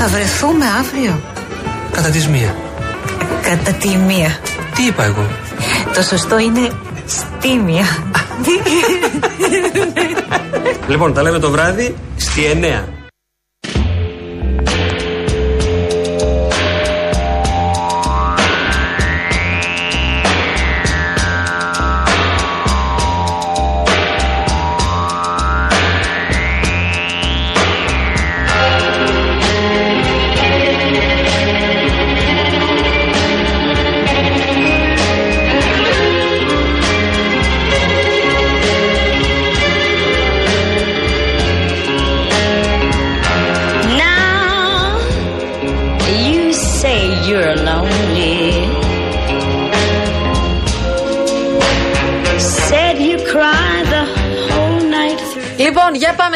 Θα βρεθούμε αύριο. Κατά τη μία. Κατά τη μία. Τι είπα εγώ; Το σωστό είναι στη μία. λοιπόν, τα λέμε το βράδυ στη 9.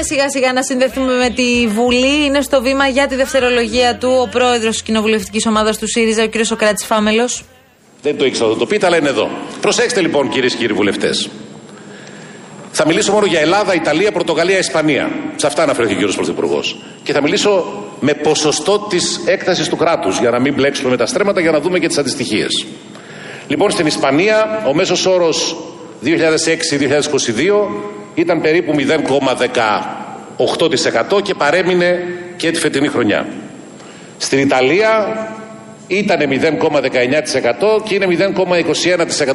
Πάμε σιγά σιγά να συνδεθούμε με τη Βουλή. Είναι στο βήμα για τη δευτερολογία του ο πρόεδρος της κοινοβουλευτικής ομάδας του ΣΥΡΙΖΑ, ο κ. Σοκράτης Φάμελος. Δεν το ήξερα, θα το πείτε, αλλά είναι εδώ. Προσέξτε λοιπόν, κυρίες και κύριοι βουλευτές. Θα μιλήσω μόνο για Ελλάδα, Ιταλία, Πορτογαλία, Ισπανία. Σε αυτά αναφέρθηκε ο κ. Πρωθυπουργός. Και θα μιλήσω με ποσοστό της έκτασης του κράτους, για να μην μπλέξουμε με τα στρέμματα, για να δούμε και τις αντιστοιχίες. Λοιπόν, στην Ισπανία ο μέσος όρος 2006-2022 ήταν περίπου 0,18% και παρέμεινε και τη φετινή χρονιά. Στην Ιταλία ήταν 0,19% και είναι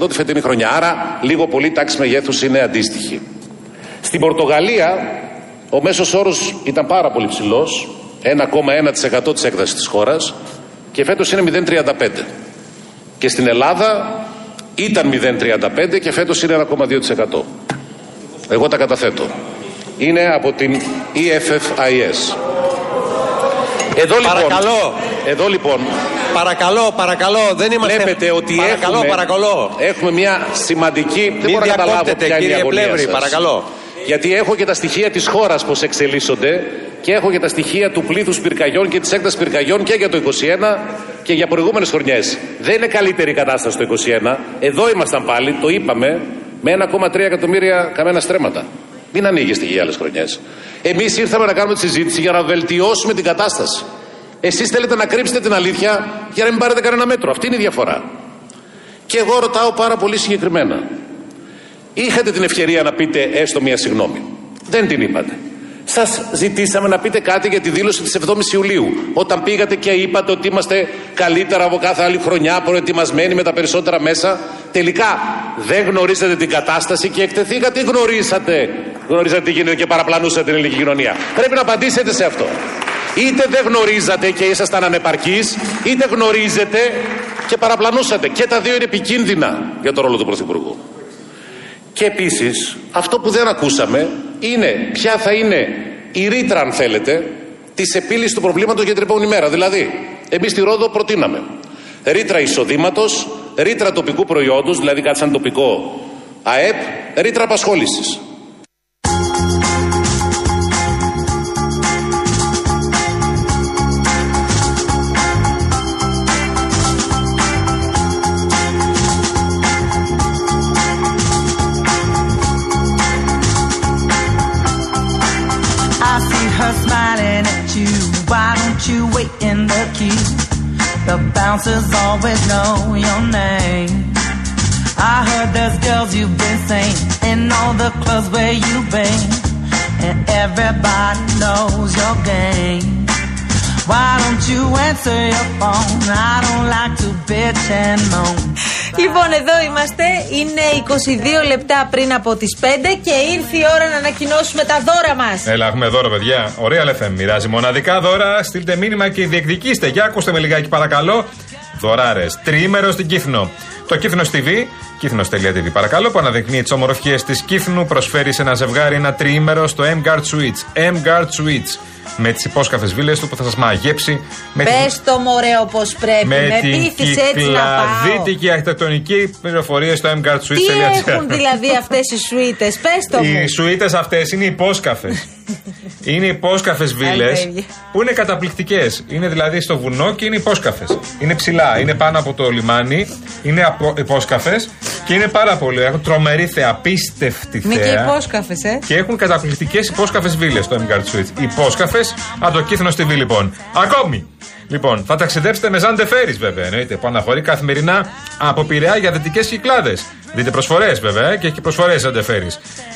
0,21% τη φετινή χρονιά. Άρα λίγο πολύ τάξη μεγέθους είναι αντίστοιχη. Στην Πορτογαλία ο μέσος όρος ήταν πάρα πολύ ψηλός, 1,1% της έκτασης της χώρας και φέτος είναι 0,35%. Και στην Ελλάδα ήταν 0,35% και φέτος είναι 1,2%. Εγώ τα καταθέτω. Είναι από την EFFIS. Εδώ λοιπόν, παρακαλώ. Εδώ λοιπόν. Παρακαλώ, παρακαλώ. Δεν είμαστε. Βλέπετε ότι παρακαλώ, έχουμε, παρακαλώ. έχουμε μια σημαντική. Μην δεν μπορώ να καταλάβω ποια είναι η αγωνία Πλεύρη, σας. παρακαλώ. Γιατί έχω και τα στοιχεία της χώρας πώς εξελίσσονται και έχω και τα στοιχεία του πλήθους πυρκαγιών και της έκτασης πυρκαγιών και για το 21 και για προηγούμενες χρονιές. Δεν είναι καλύτερη η κατάσταση το 21. Εδώ ήμασταν πάλι, το είπαμε, με 1,3 εκατομμύρια καμένα στρέμματα. Μην ανοίγεστε για άλλες χρονιές. Εμείς ήρθαμε να κάνουμε τη συζήτηση για να βελτιώσουμε την κατάσταση. Εσείς θέλετε να κρύψετε την αλήθεια για να μην πάρετε κανένα μέτρο. Αυτή είναι η διαφορά. Και εγώ ρωτάω πάρα πολύ συγκεκριμένα. Είχατε την ευκαιρία να πείτε έστω μία συγγνώμη. Δεν την είπατε. Σας ζητήσαμε να πείτε κάτι για τη δήλωση της 7η Ιουλίου. Όταν πήγατε και είπατε ότι είμαστε καλύτερα από κάθε άλλη χρονιά, προετοιμασμένοι με τα περισσότερα μέσα. Τελικά δεν γνωρίζετε την κατάσταση και εκτεθήκατε ή γνωρίσατε. Γνωρίζατε τι γίνεται και παραπλανούσατε την ελληνική κοινωνία. Πρέπει να απαντήσετε σε αυτό. Είτε δεν γνωρίζατε και ήσασταν ανεπαρκείς, είτε γνωρίζετε και παραπλανούσατε. Και τα δύο είναι επικίνδυνα για το ρόλο του Πρωθυπουργού. Και επίσης, αυτό που δεν ακούσαμε είναι ποια θα είναι η ρήτρα, αν θέλετε, της επίλυσης του προβλήματος για την επόμενη μέρα. Δηλαδή, εμείς στη Ρόδο προτείναμε ρήτρα εισοδήματος, ρήτρα τοπικού προϊόντος, δηλαδή κάτι σαν τοπικό ΑΕΠ, ρήτρα απασχόλησης. See her smiling at you. Why don't you wait in the queue? The bouncers always know your name. I heard there's girls you've been saying in all the clubs where you've been. And everybody knows your game. Why don't you answer your phone? I don't like to bitch and moan. Λοιπόν, εδώ είμαστε. Είναι 22 λεπτά πριν από τις 5 και ήρθε η ώρα να ανακοινώσουμε τα δώρα μας. Έλα, έχουμε δώρο, παιδιά. Ωραία LFM. Μοιράζει μοναδικά δώρα. Στείλτε μήνυμα και διεκδικήστε. Για ακούστε με λιγάκι, παρακαλώ. Δωράρε. Τριήμερο στην Κύθνο. Το Κύθνο TV, κύθνο.tv παρακαλώ, που αναδεικνύει τις ομορφιές της Κύθνου, προσφέρει σε ένα ζευγάρι ένα τριήμερο στο M-Guard Suites. M-Guard Suites. Με τις υπόσκαφες βίλες του που θα σας μαγέψει. Με Πες το μωρέ όπως πρέπει. Με, με την πείθεις έτσι να πάω. κυκλαδίτικη αρχιτεκτονική πληροφορία στο Τι mguardsuites.gr. έχουν δηλαδή αυτές οι σουίτε, πες το μου. Οι σουίτε αυτές είναι υπόσκαφες. Είναι υπόσκαφες βίλες Αλήθεια. που είναι καταπληκτικές. Είναι δηλαδή στο βουνό και είναι υπόσκαφες. Είναι ψηλά, είναι πάνω από το λιμάνι, είναι υπόσκαφες και είναι πάρα πολύ. Έχουν τρομερή θέα, απίστευτη Είναι και θέα. υπόσκαφες, ε. Και έχουν καταπληκτικές υπόσκαφες βίλες στο Emgard Suite. Υπόσκαφες από το κύθνο στη Βίλη, λοιπόν. Ακόμη. Λοιπόν, θα ταξιδέψετε με Ζάντε Φέρι, βέβαια. Εννοείται. Που αναχωρεί καθημερινά από Πειραιά για δυτικές κυκλάδες. Δείτε προσφορές, βέβαια, και έχει προσφορές Ζάντε Φέρι.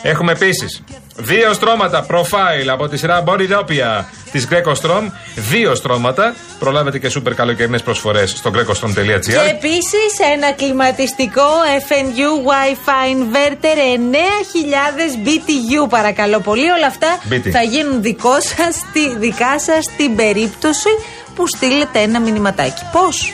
Έχουμε επίσης δύο στρώματα profile από τη σειρά Bodytopia της Greco Strom. Δύο στρώματα. Προλάβετε και σούπερ καλοκαιρινές προσφορές στο grecostrom.gr. Και επίσης ένα κλιματιστικό FNU Wi-Fi Inverter 9000 BTU, παρακαλώ πολύ. Όλα αυτά BT. θα γίνουν δικό σας, στη- δικά σας στην περίπτωση που στείλετε ένα μηνυματάκι. Πώς;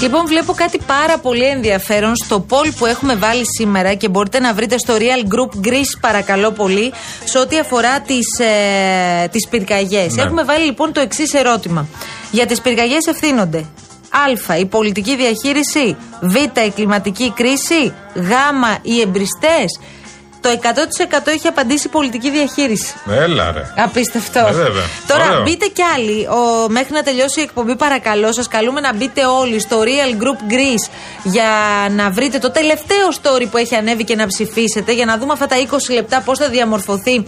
Λοιπόν, βλέπω κάτι πάρα πολύ ενδιαφέρον στο poll που έχουμε βάλει σήμερα και μπορείτε να βρείτε στο Real Group Greece, παρακαλώ πολύ, σε ό,τι αφορά τις ε, τις πυρκαγιές. Ναι. Έχουμε βάλει λοιπόν το εξής ερώτημα. Για τις πυρκαγιές ευθύνονται Α. Η πολιτική διαχείριση. Β. Η κλιματική κρίση. Γ. Οι εμπριστές. Το 100% έχει απαντήσει η πολιτική διαχείριση. Έλα, ρε. Απίστευτο. Ε, βέβαια. Τώρα Ωραίο. μπείτε κι άλλοι. Ο, μέχρι να τελειώσει η εκπομπή, παρακαλώ, σας καλούμε να μπείτε όλοι στο Real Group Greece για να βρείτε το τελευταίο story που έχει ανέβει και να ψηφίσετε. Για να δούμε αυτά τα 20 λεπτά πώς θα διαμορφωθεί α,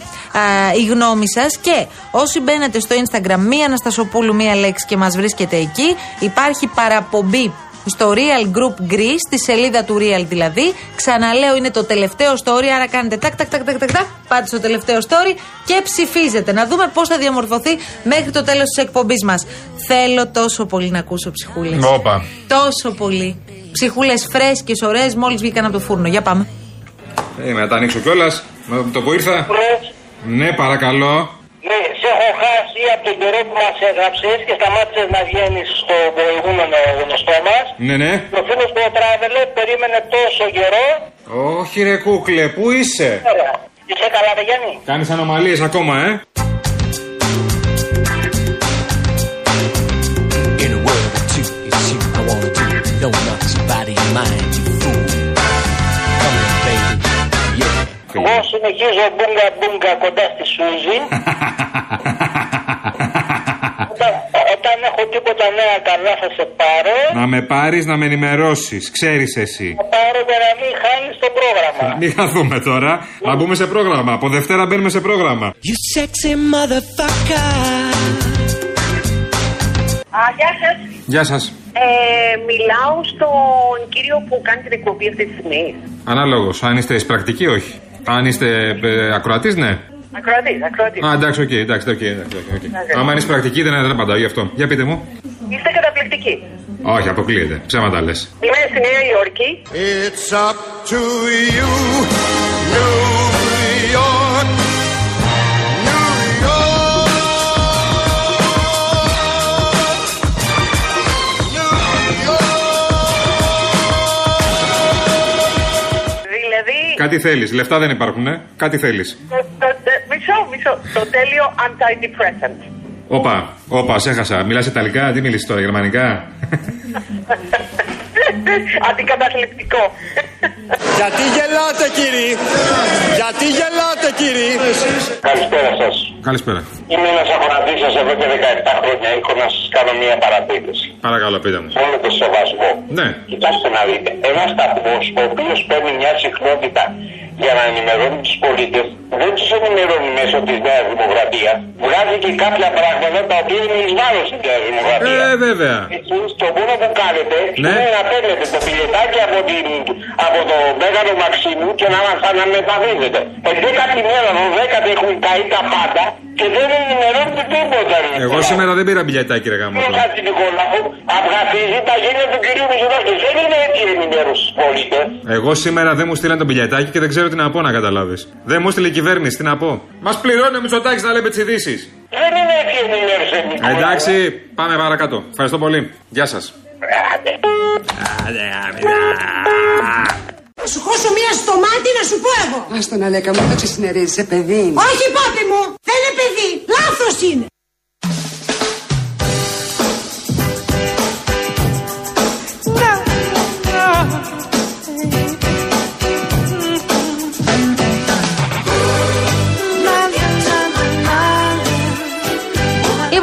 η γνώμη σας. Και όσοι μπαίνετε στο Instagram, μία Αναστασοπούλου, μία λέξη και μας βρίσκετε εκεί, υπάρχει παραπομπή στο Real Group Greece, στη σελίδα του Real δηλαδή. Ξαναλέω, είναι το τελευταίο story, άρα κάνετε τάκ, τάκ, τάκ, τάκ, τάκ, τάκ, πάτε στο τελευταίο story και ψηφίζετε. Να δούμε πώς θα διαμορφωθεί μέχρι το τέλος της εκπομπής μας. Θέλω τόσο πολύ να ακούσω ψυχούλες. Όπα. Τόσο πολύ. Ψυχούλες φρέσκες, ωραίες, μόλις βγήκαν από το φούρνο. Για πάμε. Ε, να τα ανοίξω κιόλας. Με το που ήρθα. Ναι, παρακαλώ. Ναι, σε έχω χάσει από τον καιρό που μας έγραψες και σταμάτησες να βγαίνεις στο προηγούμενο γνωστό μας. Ναι, ναι. Ο φίλος του ο Τράβελε περίμενε τόσο καιρό. Όχι, ρε κούκλε, πού είσαι; Ωραία. Είσαι καλά, ρε Γιάννη; Κάνεις ανομαλίες ακόμα, ε; In a world of two, it's you I wanna do. Don't knock somebody in mind, you fool. Come on, baby. Yeah. Εγώ συνεχίζω μπούγκα μπούγκα κοντά στη Σούζη. όταν, όταν έχω τίποτα νέα καλά θα σε πάρω. να με πάρεις να με ενημερώσεις. Ξέρεις εσύ. Θα πάρω για να μην χάνεις το πρόγραμμα. Μην χαθούμε τώρα. Να μπούμε σε πρόγραμμα. Από Δευτέρα μπαίνουμε σε πρόγραμμα. You sexy motherfucker. Α, γεια σας. Γεια σας. Ε, μιλάω στον κύριο που κάνει την εκπομπή αυτή τη στιγμή. Αναλόγως. Αν είστε εισπρακτικοί, όχι. Αν είστε ε, ακροατής, ναι. Ακροατή, ακροατή. Α, εντάξει, οκ, εντάξει, οκ, εντάξει, ok, ok. Εντάξει. Άμα είναι εισπρακτική, δεν, δεν απαντάω γι' αυτό. Για πείτε μου. Είστε καταπληκτικοί. Όχι, αποκλείεται. Ψέματα λες. Είμαι στη Νέα Υόρκη. It's up to you, New York. New Δηλαδή, Κάτι θέλεις. Λεφτά δεν υπάρχουν, ε. Κάτι θέλει. Το, το, το, μισό, μισό. Το τέλειο antidepressant. Όπα, όπα, σε έχασα. Μιλάς Ιταλικά, τι μιλήσεις τώρα, Γερμανικά; Αντικαταθλιπτικό. Γιατί γελάτε κύριοι, γιατί γελάτε κύριοι. Καλησπέρα σας. Καλησπέρα. Είμαι ένας ακροατή σα εδώ και 17 χρόνια. Έχω να σας κάνω μια παρατήρηση. Παρακαλώ, πείτε μου. Όλο το σεβασμό. Ναι. Κοιτάξτε να δείτε, ένας σταθμό ο οποίος παίρνει μια συχνότητα για να ενημερώνει τους πολίτες, δεν τους ενημερώνει μέσω της Νέας Δημοκρατίας. Βγάζει και κάποια πράγματα τα οποία είναι εις βάρος της Νέας Δημοκρατίας. Ε, βέβαια. Εσείς το μόνο που κάνετε Ναι. είναι να παίρνετε το πιλετάκι από, την, από το Μέγαλο Μαξίμου και να μας αναμεταδίδετε. Εντέκατη μέρα, δωδέκατη έχουν καεί τα πάντα και δεν ενημερώνετε τίποτα. ρε. Εγώ σήμερα δεν πήρα μπιλιατάκι, ρε γάμο. Ο Χατζη Νικολάου αυγαθίζει τα γένεια του κυρίου Μητσοτάκη. Δεν είναι έτσι η ενημέρωσης στους πολίτες. Εγώ σήμερα δεν μου στείλαν το μπιλιατάκι και δεν ξέρω τι να πω να καταλάβεις. Δεν μου στείλε η κυβέρνηση, τι να πω. Μας πληρώνει ο Μητσοτάκης να λέμε τις ειδήσεις. Δεν είναι έτσι η ενημέρωση. Νικολάου. Εντάξει, πάμε παρακάτω. Ευχαριστώ πολύ. Γεια σας. Άντε. σου χώσω μία στο μάτι να σου πω εγώ. Άστο να λέκα μου, το ξεσυνερίζεσαι, παιδί είναι. Όχι πάπη μου, δεν είναι παιδί, λάθος είναι.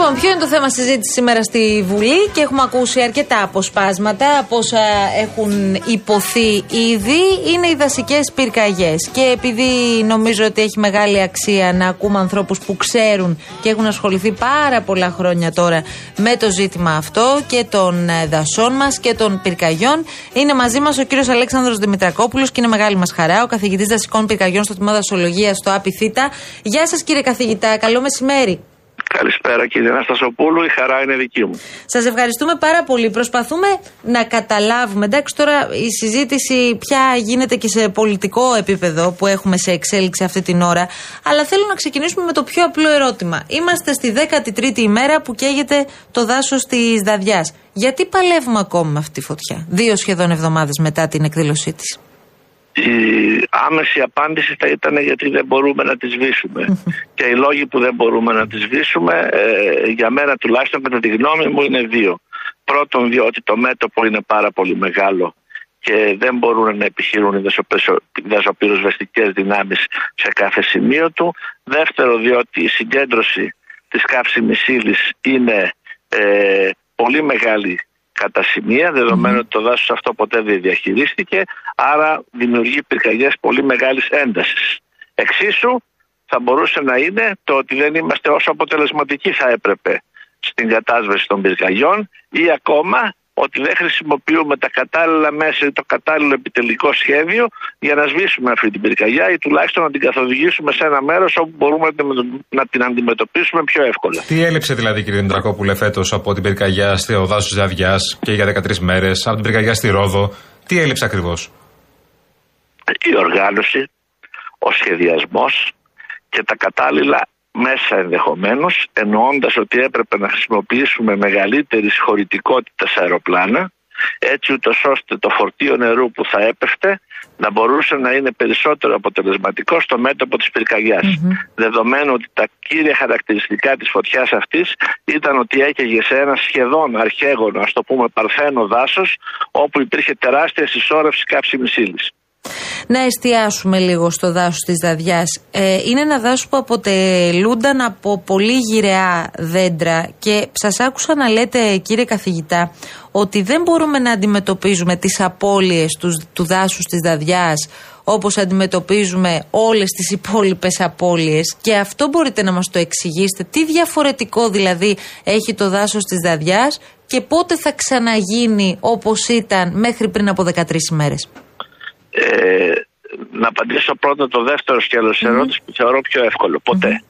Λοιπόν, ποιο είναι το θέμα συζήτησης σήμερα στη Βουλή και έχουμε ακούσει αρκετά αποσπάσματα από όσα έχουν υποθεί ήδη. Είναι οι δασικές πυρκαγιές. Και επειδή νομίζω ότι έχει μεγάλη αξία να ακούμε ανθρώπους που ξέρουν και έχουν ασχοληθεί πάρα πολλά χρόνια τώρα με το ζήτημα αυτό και των ε, δασών μας και των πυρκαγιών, είναι μαζί μας ο κύριος Αλέξανδρος Δημητρακόπουλος και είναι μεγάλη μας χαρά, ο καθηγητής δασικών πυρκαγιών στο τμήμα δασολογίας στο ΑΠΙΘΙΤΑ. Γεια σας κύριε καθηγητά, καλό μεσημέρι. Καλησπέρα κύριε Αναστασοπούλου, η χαρά είναι δική μου. Σας ευχαριστούμε πάρα πολύ. Προσπαθούμε να καταλάβουμε. Εντάξει, τώρα η συζήτηση πια γίνεται και σε πολιτικό επίπεδο που έχουμε σε εξέλιξη αυτή την ώρα. Αλλά θέλω να ξεκινήσουμε με το πιο απλό ερώτημα. Είμαστε στη 13η ημέρα που καίγεται το δάσος της Δαδιάς. Γιατί παλεύουμε ακόμα με αυτή τη φωτιά, δύο σχεδόν εβδομάδες μετά την εκδήλωσή της; Η άμεση απάντηση θα ήταν γιατί δεν μπορούμε να τη σβήσουμε. και οι λόγοι που δεν μπορούμε να τη σβήσουμε, ε, για μένα τουλάχιστον κατά τη γνώμη μου, είναι δύο. Πρώτον, διότι το μέτωπο είναι πάρα πολύ μεγάλο και δεν μπορούν να επιχειρούν οι δασοπυροσβεστικές δυνάμεις σε κάθε σημείο του. Δεύτερο, διότι η συγκέντρωση της καύσιμης ύλης είναι ε, πολύ μεγάλη κατά σημεία, δεδομένου ότι το δάσος αυτό ποτέ δεν διαχειρίστηκε, άρα δημιουργεί πυρκαγιές πολύ μεγάλης έντασης. Εξίσου, θα μπορούσε να είναι το ότι δεν είμαστε όσο αποτελεσματικοί θα έπρεπε στην κατάσβεση των πυρκαγιών ή ακόμα ότι δεν χρησιμοποιούμε τα κατάλληλα μέσα ή το κατάλληλο επιτελικό σχέδιο για να σβήσουμε αυτή την πυρκαγιά ή τουλάχιστον να την καθοδηγήσουμε σε ένα μέρος όπου μπορούμε να την αντιμετωπίσουμε πιο εύκολα. Τι έλειψε δηλαδή, κύριε Ντρακόπουλε, φέτος από την πυρκαγιά στο δάσο τη Αδειά και για 13 μέρες, από την πυρκαγιά στη Ρόδο. Τι έλειψε ακριβώς; Η οργάνωση, ο σχεδιασμός και τα κατάλληλα μέσα ενδεχομένως εννοώντας ότι έπρεπε να χρησιμοποιήσουμε μεγαλύτερη χωρητικότητα σε αεροπλάνα έτσι ούτως ώστε το φορτίο νερού που θα έπεφτε να μπορούσε να είναι περισσότερο αποτελεσματικό στο μέτωπο της πυρκαγιας Δεδομένου ότι τα κύρια χαρακτηριστικά της φωτιάς αυτής ήταν ότι έκαιγε σε ένα σχεδόν αρχαίγωνο, ας το πούμε παρθένο δάσος, όπου υπήρχε τεράστια συσσόρευση κάψιμης ύλης. Να εστιάσουμε λίγο στο δάσος της Δαδιάς. Ε, είναι ένα δάσος που αποτελούνταν από πολύ γυραιά δέντρα και σας άκουσα να λέτε, κύριε καθηγητά, ότι δεν μπορούμε να αντιμετωπίζουμε τις απώλειες τους, του δάσους της Δαδιάς όπως αντιμετωπίζουμε όλες τις υπόλοιπες απώλειες και αυτό μπορείτε να μας το εξηγήσετε τι διαφορετικό δηλαδή έχει το δάσος της Δαδιάς και πότε θα ξαναγίνει όπως ήταν μέχρι πριν από 13 ημέρες. Ε, να απαντήσω πρώτα το δεύτερο σκέλος της ερώτησης που θεωρώ πιο εύκολο. Ποτέ.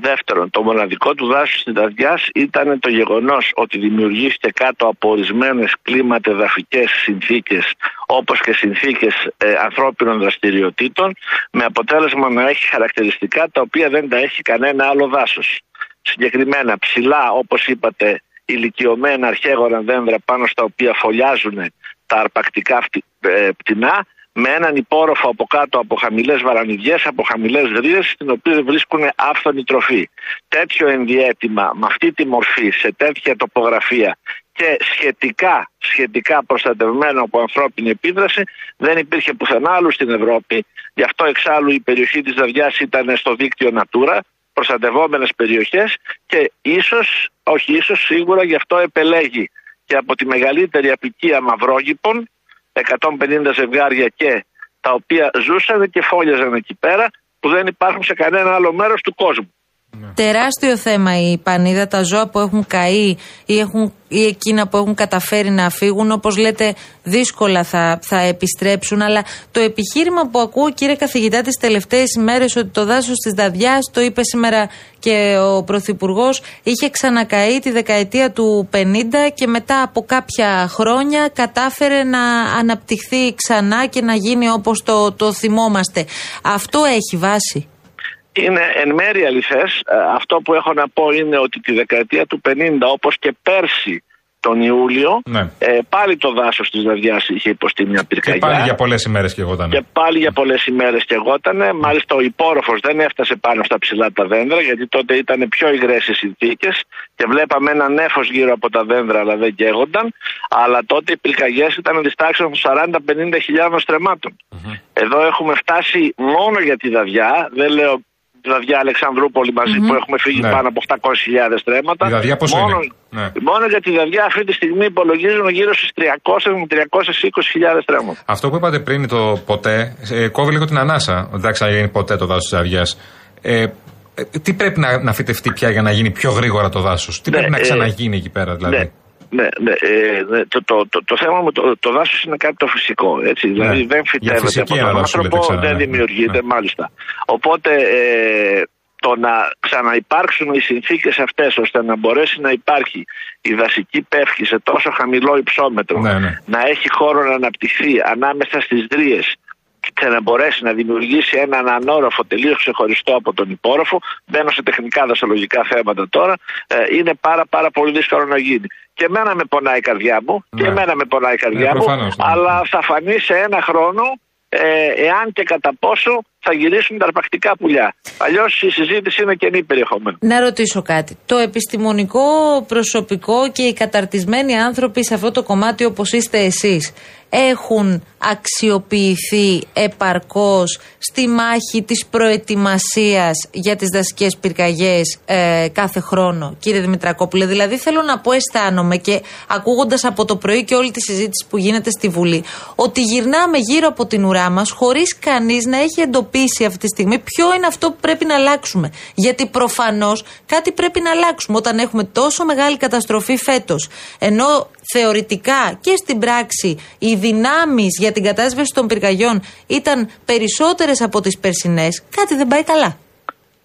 Δεύτερον, το μοναδικό του δάσους στην Ταδιάς ήταν το γεγονός ότι δημιουργήθηκε κάτω από ορισμένες κλίματα εδαφικέ συνθήκες, όπως και συνθήκες ε, ανθρώπινων δραστηριοτήτων, με αποτέλεσμα να έχει χαρακτηριστικά τα οποία δεν τα έχει κανένα άλλο δάσος. Συγκεκριμένα ψηλά, όπως είπατε, ηλικιωμένα αρχαίγονα δέντρα πάνω στα οποία φωλιάζουν τα αρπακτικά ε, πτηνά με έναν υπόρροφο από κάτω από χαμηλές βαρανιδιές, από χαμηλές γρίες, στην οποία βρίσκουν άφθονη τροφή. Τέτοιο ενδιέτημα, με αυτή τη μορφή, σε τέτοια τοπογραφία και σχετικά, σχετικά προστατευμένο από ανθρώπινη επίδραση, δεν υπήρχε πουθενά άλλου στην Ευρώπη. Γι' αυτό εξάλλου η περιοχή της Δαδιάς ήταν στο δίκτυο Natura, προστατευόμενες περιοχές και ίσως, όχι ίσως, σίγουρα γι' αυτό επελέγει και από τη μεγαλύτερη απικία μαυρόγυπων 150 ζευγάρια και τα οποία ζούσαν και φόλιαζαν εκεί πέρα που δεν υπάρχουν σε κανένα άλλο μέρος του κόσμου. Τεράστιο θέμα η πανίδα, τα ζώα που έχουν καεί ή, έχουν, ή εκείνα που έχουν καταφέρει να φύγουν, όπως λέτε, δύσκολα θα, θα επιστρέψουν. Αλλά το επιχείρημα που ακούω, κύριε καθηγητά, τις τελευταίες ημέρες, ότι το δάσος της Δαδιά, το είπε σήμερα και ο Πρωθυπουργός, είχε ξανακαεί τη δεκαετία του 50 και μετά από κάποια χρόνια κατάφερε να αναπτυχθεί ξανά και να γίνει όπως το, το θυμόμαστε. Αυτό έχει βάση είναι εν μέρει αληθές. Ε, αυτό που έχω να πω είναι ότι τη δεκαετία του 50 όπως και πέρσι τον Ιούλιο, Ναι. ε, πάλι το δάσος της Δαδιά είχε υποστεί μια Και πυρκαγιά. πάλι για πολλές ημέρες και εγώ ήταν. Και πάλι για πολλές ημέρες και εγώτανε. Μάλιστα ο υπόρροφο δεν έφτασε πάνω στα ψηλά τα δέντρα, γιατί τότε ήταν πιο υγρές οι συνθήκες και βλέπαμε ένα νέφο γύρω από τα δέντρα, αλλά δεν καίγονταν. Αλλά τότε οι πυρκαγιές ήταν τη τάξη των 40-50 χιλιάδων στρεμάτων. Εδώ έχουμε φτάσει μόνο για τη Δαδιά, δεν λέω τη Δαδιά Αλεξανδρούπολη μαζί που έχουμε φύγει Ναι. πάνω από 800.000 στρέμματα. Η Δαδιά πόσο μόνο, είναι; Ναι. μόνο για τη Δαδιά αυτή τη στιγμή υπολογίζουμε γύρω στις 300 με 320.000 στρέμματα. Αυτό που είπατε πριν το ποτέ, ε, κόβει λίγο την ανάσα. ότι Δεν θα ξαναγίνει ποτέ το δάσος της Αβιά. Ε, ε, τι πρέπει να, να φυτευτεί πια για να γίνει πιο γρήγορα το δάσος, Τι Ναι, πρέπει να ε, ξαναγίνει εκεί πέρα, δηλαδή; Ναι. Ναι, ναι, ε, ναι, το, το, το, το θέμα με το, το δάσος είναι κάτι το φυσικό. Έτσι, δηλαδή δεν Για φυτεύεται φυσική από τον αναδάσου λέτε άνθρωπο, ξανά, δεν ναι. δημιουργείται, μάλιστα. Οπότε ε, το να ξαναυπάρξουν οι συνθήκες αυτές ώστε να μπορέσει να υπάρχει η δασική πεύχη σε τόσο χαμηλό υψόμετρο, Ναι, ναι. να έχει χώρο να αναπτυχθεί ανάμεσα στις δρίε και να μπορέσει να δημιουργήσει έναν ανώροφο τελείως ξεχωριστό από τον υπόρροφο. Μπαίνω σε τεχνικά δασολογικά θέματα τώρα. ε, είναι πάρα πάρα πολύ δύσκολο να γίνει. Και εμένα με πονάει η καρδιά μου. Και Ναι. εμένα με πονάει η καρδιά Ναι, μου. προφανώς, ναι. Αλλά θα φανεί σε ένα χρόνο ε, εάν και κατά πόσο θα γυρίσουν τα αρπακτικά πουλιά. Αλλιώς η συζήτηση είναι κενή περιεχομένου. Να ρωτήσω κάτι. Το επιστημονικό προσωπικό και οι καταρτισμένοι άνθρωποι σε αυτό το κομμάτι όπως είστε εσείς έχουν αξιοποιηθεί επαρκώς στη μάχη της προετοιμασίας για τις δασικές πυρκαγιές ε, κάθε χρόνο, κύριε Δημητρακόπουλε; Δηλαδή θέλω να πω αισθάνομαι και ακούγοντας από το πρωί και όλη τη συζήτηση που γίνεται στη Βουλή, ότι γυρνάμε γύρω από την ουρά μας χωρίς κανείς να έχει εντοπίσει αυτή τη στιγμή ποιο είναι αυτό που πρέπει να αλλάξουμε. Γιατί προφανώς κάτι πρέπει να αλλάξουμε όταν έχουμε τόσο μεγάλη καταστροφή φέτος. Ενώ θεωρητικά και στην πράξη οι δυνάμεις για την κατάσβεση των πυρκαγιών ήταν περισσότερες από τις περσινές, κάτι δεν πάει καλά.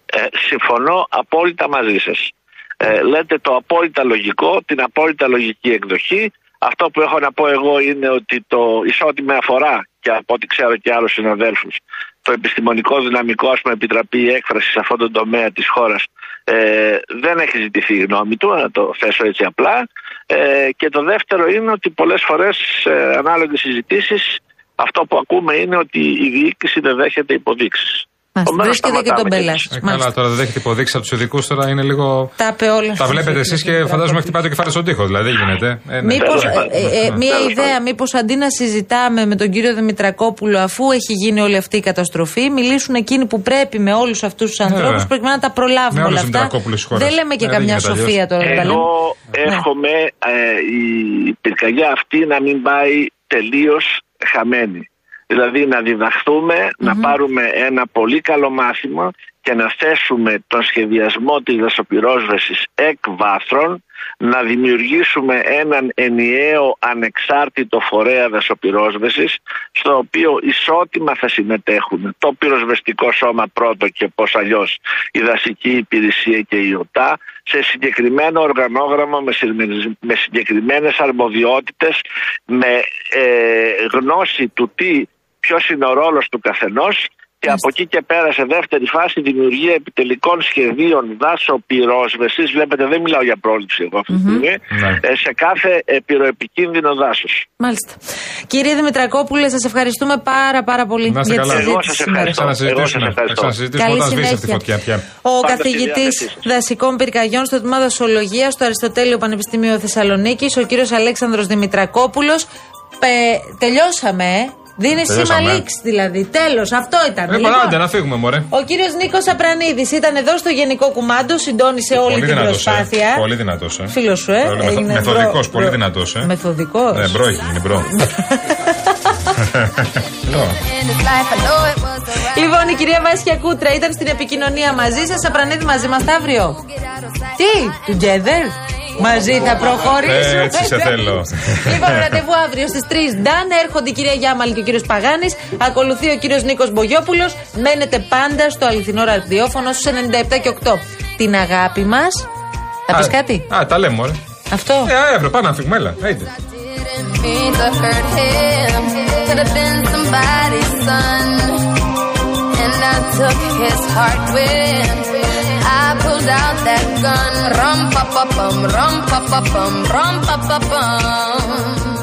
Ε, συμφωνώ απόλυτα μαζί σας. Ε, λέτε το απόλυτα λογικό, την απόλυτα λογική εκδοχή. Αυτό που έχω να πω εγώ είναι ότι το ισότιμη αφορά και από ό,τι ξέρω και άλλους συναδέλφους το επιστημονικό δυναμικό ας πούμε επιτραπεί η έκφραση σε αυτόν τον τομέα της χώρας ε, δεν έχει ζητηθεί η γνώμη του, να το θέσω έτσι απλά ε, και το δεύτερο είναι ότι πολλές φορές σε ανάλογες συζητήσεις αυτό που ακούμε είναι ότι η διοίκηση δεν δέχεται υποδείξεις. Μάλιστα. Επομένως, Βρίσκεται και τον σταματάμε Μπέλα. εκεί. Ε, καλά, τώρα δεν δέχεται υποδείξει από τους ειδικούς, τώρα είναι λίγο. Τα είπε όλα. Τα βλέπετε εσείς και φαντάζομαι χτυπάτε το κεφάλι στον τοίχο, δηλαδή δεν γίνεται. Ε, ναι. Μήπως, Τέλος πάντων. ε, ε, μία Τέλος ιδέα, μήπως αντί να συζητάμε με τον κύριο Δημητρακόπουλο, αφού έχει γίνει όλη αυτή η καταστροφή, μιλήσουν εκείνοι που πρέπει με όλους αυτούς τους ανθρώπους, βέβαια. προκειμένου να τα προλάβουμε Με όλους όλα τους αυτά. Δημητρακόπουλους της χώρας. Δεν λέμε και Ε, δεν καμιά γίνεται αλλιώς. σοφία τώρα. να τα λέμε. Εγώ Ναι. εύχομαι ε, η πυρκαγιά αυτή να μην πάει τελείως χαμένη. Δηλαδή να διδαχθούμε, να πάρουμε ένα πολύ καλό μάθημα και να θέσουμε τον σχεδιασμό της δασοπυρόσβεσης εκ βάθρων, να δημιουργήσουμε έναν ενιαίο ανεξάρτητο φορέα δασοπυρόσβεσης στο οποίο ισότιμα θα συμμετέχουν το πυροσβεστικό σώμα πρώτο και πώς αλλιώς η δασική υπηρεσία και η ΟΤΑ σε συγκεκριμένο οργανόγραμμα με, συμμερι- με συγκεκριμένες αρμοδιότητες με ε, γνώση του τι ποιος είναι ο ρόλος του καθενός και από εκεί και πέρα σε δεύτερη φάση δημιουργία επιτελικών σχεδίων δάσο πυρόσβεσης βλέπετε δεν μιλάω για πρόληψη εγώ αυτή τη στιγμή Ναι. ε, σε κάθε ε, πυροεπικίνδυνο δάσος. Μάλιστα. Κύριε Δημητρακόπουλε, σας ευχαριστούμε πάρα πάρα πολύ Να είστε για τη καλά. Εγώ συζήτηση σας σήμερα. ευχαριστώ. Εγώ σας Ξανασυζητήσουμε. Θα ευχαριστώ. ξανασυζητήσουμε Καλή όταν σβήσει αυτή η συνέχεια. φωτιά πια. Ο Πάντα στη καθηγητής διάθεσή σας. δασικών πυρκαγιών στο τμήμα δασολογία στο Αριστοτέλειο Πανεπιστήμιο Θεσσαλονίκης, ο κύριος Αλέξανδρος Δημητρακόπουλος. τελειώσαμε, ε. Δίνεις σήμα Τελειώσαμε. λήξη δηλαδή. Τέλος, αυτό ήταν. Ε, Λοιπόν, παράντε, να φύγουμε, μωρέ. ο κύριος Νίκος Απρανίδης ήταν εδώ στο Γενικό Κουμάντο, συντόνισε όλη Πολύ την δυνατός, ε. προσπάθεια. Πολύ δυνατός. Ε. Φίλος σου, ε. Πολύ μεθο- Είναι μεθοδικός, μπρο- πολύ μπρο- δυνατός, ε. Μεθοδικός. Ναι, μπρο έχει γίνει, μπρο. Λέω. Λοιπόν, η κυρία Βάσια Κούτρα ήταν στην επικοινωνία μαζί σας. Απρανίδη μαζί μας αύριο. Τι, together; Μαζί θα προχωρήσουμε. Έτσι σε θέλω. Λοιπόν, ραντεβού αύριο στις 3. Νταν έρχονται η κυρία Γιάμαλ και ο κύριος Παγάνης. Ακολουθεί ο κύριος Νίκος Μπογιόπουλος. Μένετε πάντα στο αληθινό ραδιόφωνο στους 97 και 8. Την αγάπη μας. Θα πεις Α, κάτι; Α, τα λέμε, μωρέ. Αυτό. Ε, αύριο, πάμε να φύγουμε, έλα. Άιντε. mean to hurt him. Could have been somebody's son. And I took his heart with I pulled out that gun. Rum pa pa bum, rum pa pa bum, rum pa pa bum.